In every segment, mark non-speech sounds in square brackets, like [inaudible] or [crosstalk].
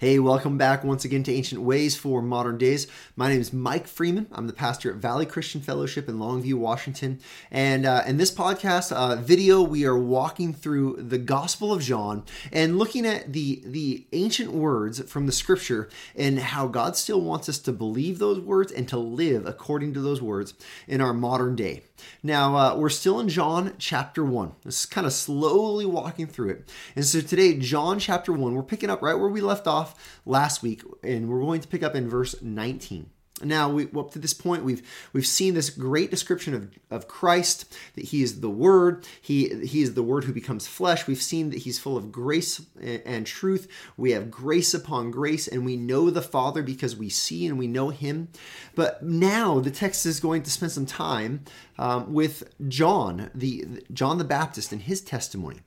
Hey, welcome back once again to Ancient Ways for Modern Days. My name is Mike Freeman. I'm the pastor at Valley Christian Fellowship in Longview, Washington. And uh, in this podcast uh, video, we are walking through the Gospel of John and looking at the, the ancient words from the scripture and how God still wants us to believe those words and to live according to those words in our modern day. Now, uh, we're still in John chapter 1. This is kind of slowly walking through it. And so today, John chapter 1, we're picking up right where we left off last week, and we're going to pick up in verse 19. Now, we, up to this point, we've we've seen this great description of, of Christ, that he is the Word, he, he is the Word who becomes flesh. We've seen that he's full of grace and, truth. We have grace upon grace, and we know the Father because we see and we know him. But now the text is going to spend some time um, with John, the John the Baptist, and his testimony.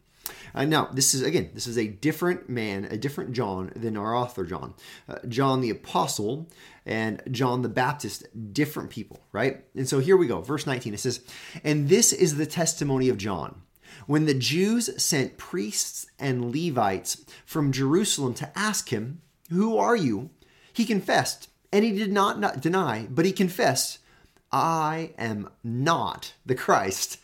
Uh, now, this is again, this is a different man, a different John than our author John. Uh, John the Apostle and John the Baptist, different people, right? And so here we go, verse 19. It says, And this is the testimony of John. When the Jews sent priests and Levites from Jerusalem to ask him, Who are you? He confessed, and he did not, not deny, but he confessed, I am not the Christ.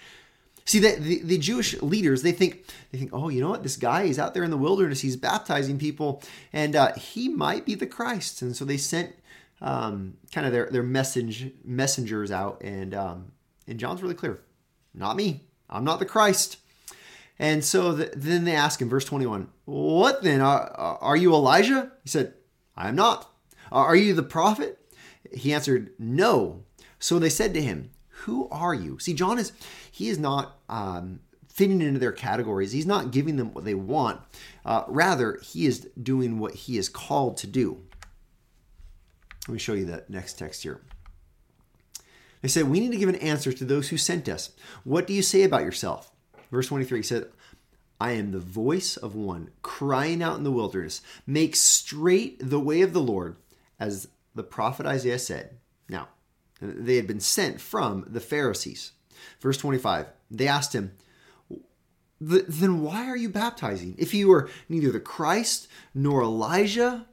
See that the, the Jewish leaders they think they think oh you know what? This guy is out there in the wilderness. He's baptizing people and uh, he might be the Christ. And so they sent um, kind of their their message messengers out and um, and John's really clear. Not me. I'm not the Christ. And so the, then they ask him verse 21 what then? Are, are you Elijah? He said I am not. Are you the prophet? He answered no. So they said to him who are you see John is he is not um, fitting into their categories. He's not giving them what they want. Uh, rather, he is doing what he is called to do. Let me show you the next text here. They said, We need to give an answer to those who sent us. What do you say about yourself? Verse 23 said, I am the voice of one crying out in the wilderness, make straight the way of the Lord, as the prophet Isaiah said. Now, they had been sent from the Pharisees. Verse 25, they asked him, Then why are you baptizing? If you are neither the Christ, nor Elijah,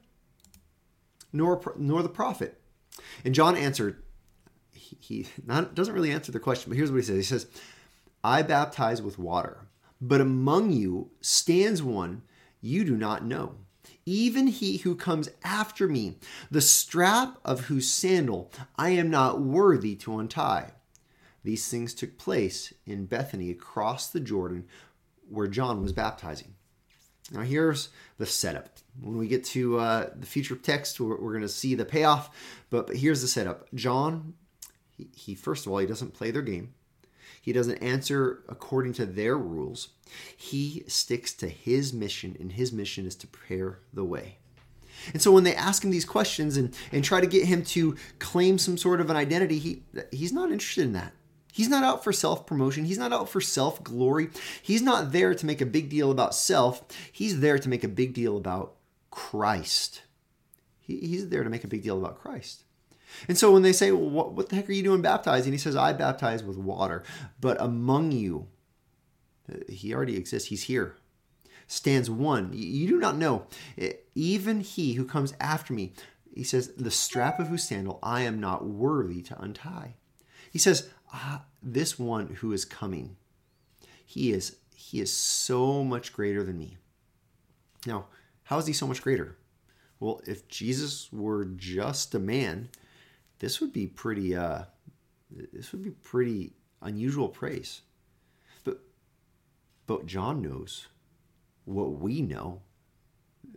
nor, nor the prophet. And John answered, he, not, doesn't really answer the question, but here's what he says. He says, I baptize with water, but among you stands one you do not know. Even he who comes after me, the strap of whose sandal I am not worthy to untie. These things took place in Bethany across the Jordan where John was baptizing. Now, here's the setup. When we get to uh, the future text, we're, we're going to see the payoff, but, but here's the setup. John, he, he, first of all, he doesn't play their game. He doesn't answer according to their rules. He sticks to his mission, and his mission is to prepare the way. And so when they ask him these questions and, and try to get him to claim some sort of an identity, he he's not interested in that. He's not out for self promotion. He's not out for self glory. He's not there to make a big deal about self. He's there to make a big deal about Christ. He, he's there to make a big deal about Christ. And so when they say, well, what, what the heck are you doing baptizing? He says, I baptize with water. But among you, he already exists. He's here. Stands one. You do not know. Even he who comes after me, he says, the strap of whose sandal I am not worthy to untie. He says, ah, this one who is coming, he is he is so much greater than me. Now, how is he so much greater? Well, if Jesus were just a man, this would be pretty uh this would be pretty unusual praise. But but John knows what we know.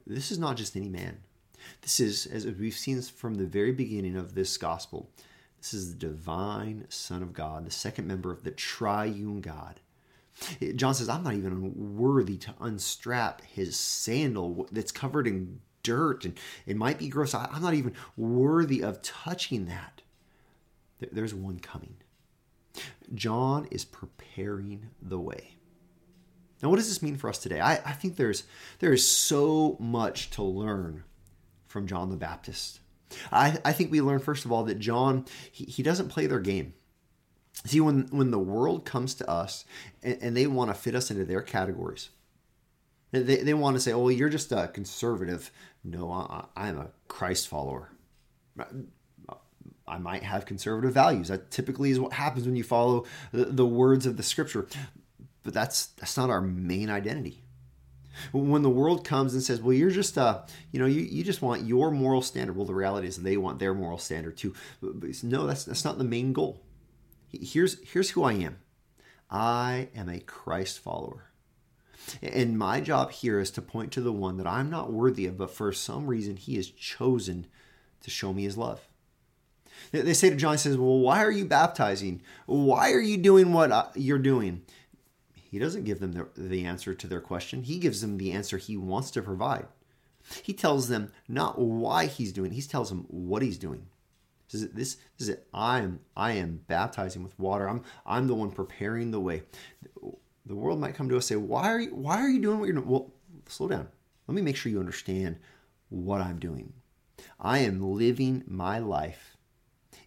This is not just any man. This is, as we've seen from the very beginning of this gospel, this is the divine Son of God, the second member of the triune God. John says, I'm not even worthy to unstrap his sandal that's covered in dirt and it might be gross. I'm not even worthy of touching that. There's one coming. John is preparing the way. Now, what does this mean for us today? I, I think there's there is so much to learn from John the Baptist. I, I think we learn first of all that John he, he doesn't play their game. See, when when the world comes to us and, and they want to fit us into their categories, They, they want to say, oh, you're just a conservative. No, I, I'm a Christ follower. I might have conservative values. That typically is what happens when you follow the, the words of the scripture. But that's that's not our main identity. When the world comes and says, "Well, you're just uh, you know, you, you just want your moral standard." Well, the reality is they want their moral standard too. No, that's that's not the main goal. Here's here's who I am. I am a Christ follower. And my job here is to point to the one that I'm not worthy of, but for some reason he has chosen to show me his love. They say to John, he says, Well, why are you baptizing? Why are you doing what uh, you're doing? He doesn't give them the, the answer to their question. He gives them the answer he wants to provide. He tells them not why he's doing, he tells them what he's doing. This is, this is it. I am, I am baptizing with water. I'm, I'm the one preparing the way. The world might come to us and say, why are you, why are you doing what you're doing? Well, slow down. Let me make sure you understand what I'm doing. I am living my life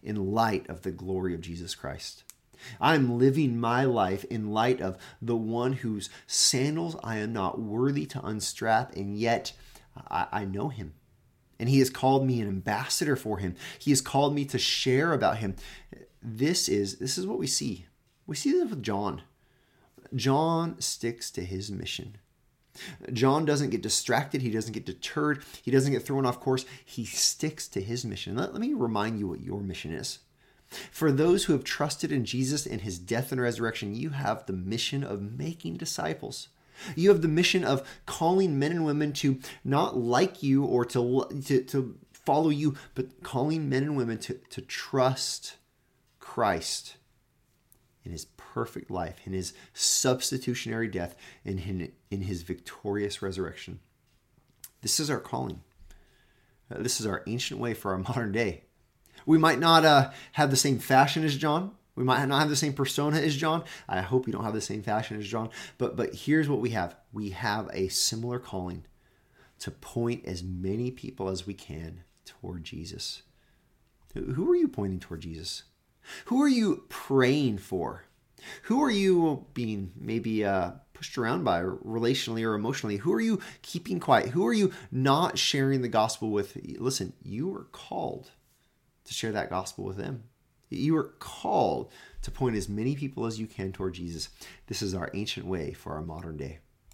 in light of the glory of Jesus Christ. I'm living my life in light of the one whose sandals I am not worthy to unstrap, and yet I, I know him. And he has called me an ambassador for him. He has called me to share about him. This is this is what we see. We see this with John. John sticks to his mission. John doesn't get distracted. He doesn't get deterred. He doesn't get thrown off course. He sticks to his mission. Let, let me remind you what your mission is. For those who have trusted in Jesus and his death and resurrection, you have the mission of making disciples. You have the mission of calling men and women to not like you or to, to, to follow you, but calling men and women to, to trust Christ in his perfect life, in his substitutionary death, and in, in his victorious resurrection. This is our calling. Uh, this is our ancient way for our [laughs] modern day. We might not uh, have the same fashion as John. We might not have the same persona as John. I hope you don't have the same fashion as John. But but here's what we have. We have a similar calling to point as many people as we can toward Jesus. Who are you pointing toward Jesus? Who are you praying for? Who are you being maybe uh, pushed around by relationally or emotionally? Who are you keeping quiet? Who are you not sharing the gospel with? Listen, you are called to share that gospel with them. You are called to point as many people as you can toward Jesus. This is our ancient way for our modern day.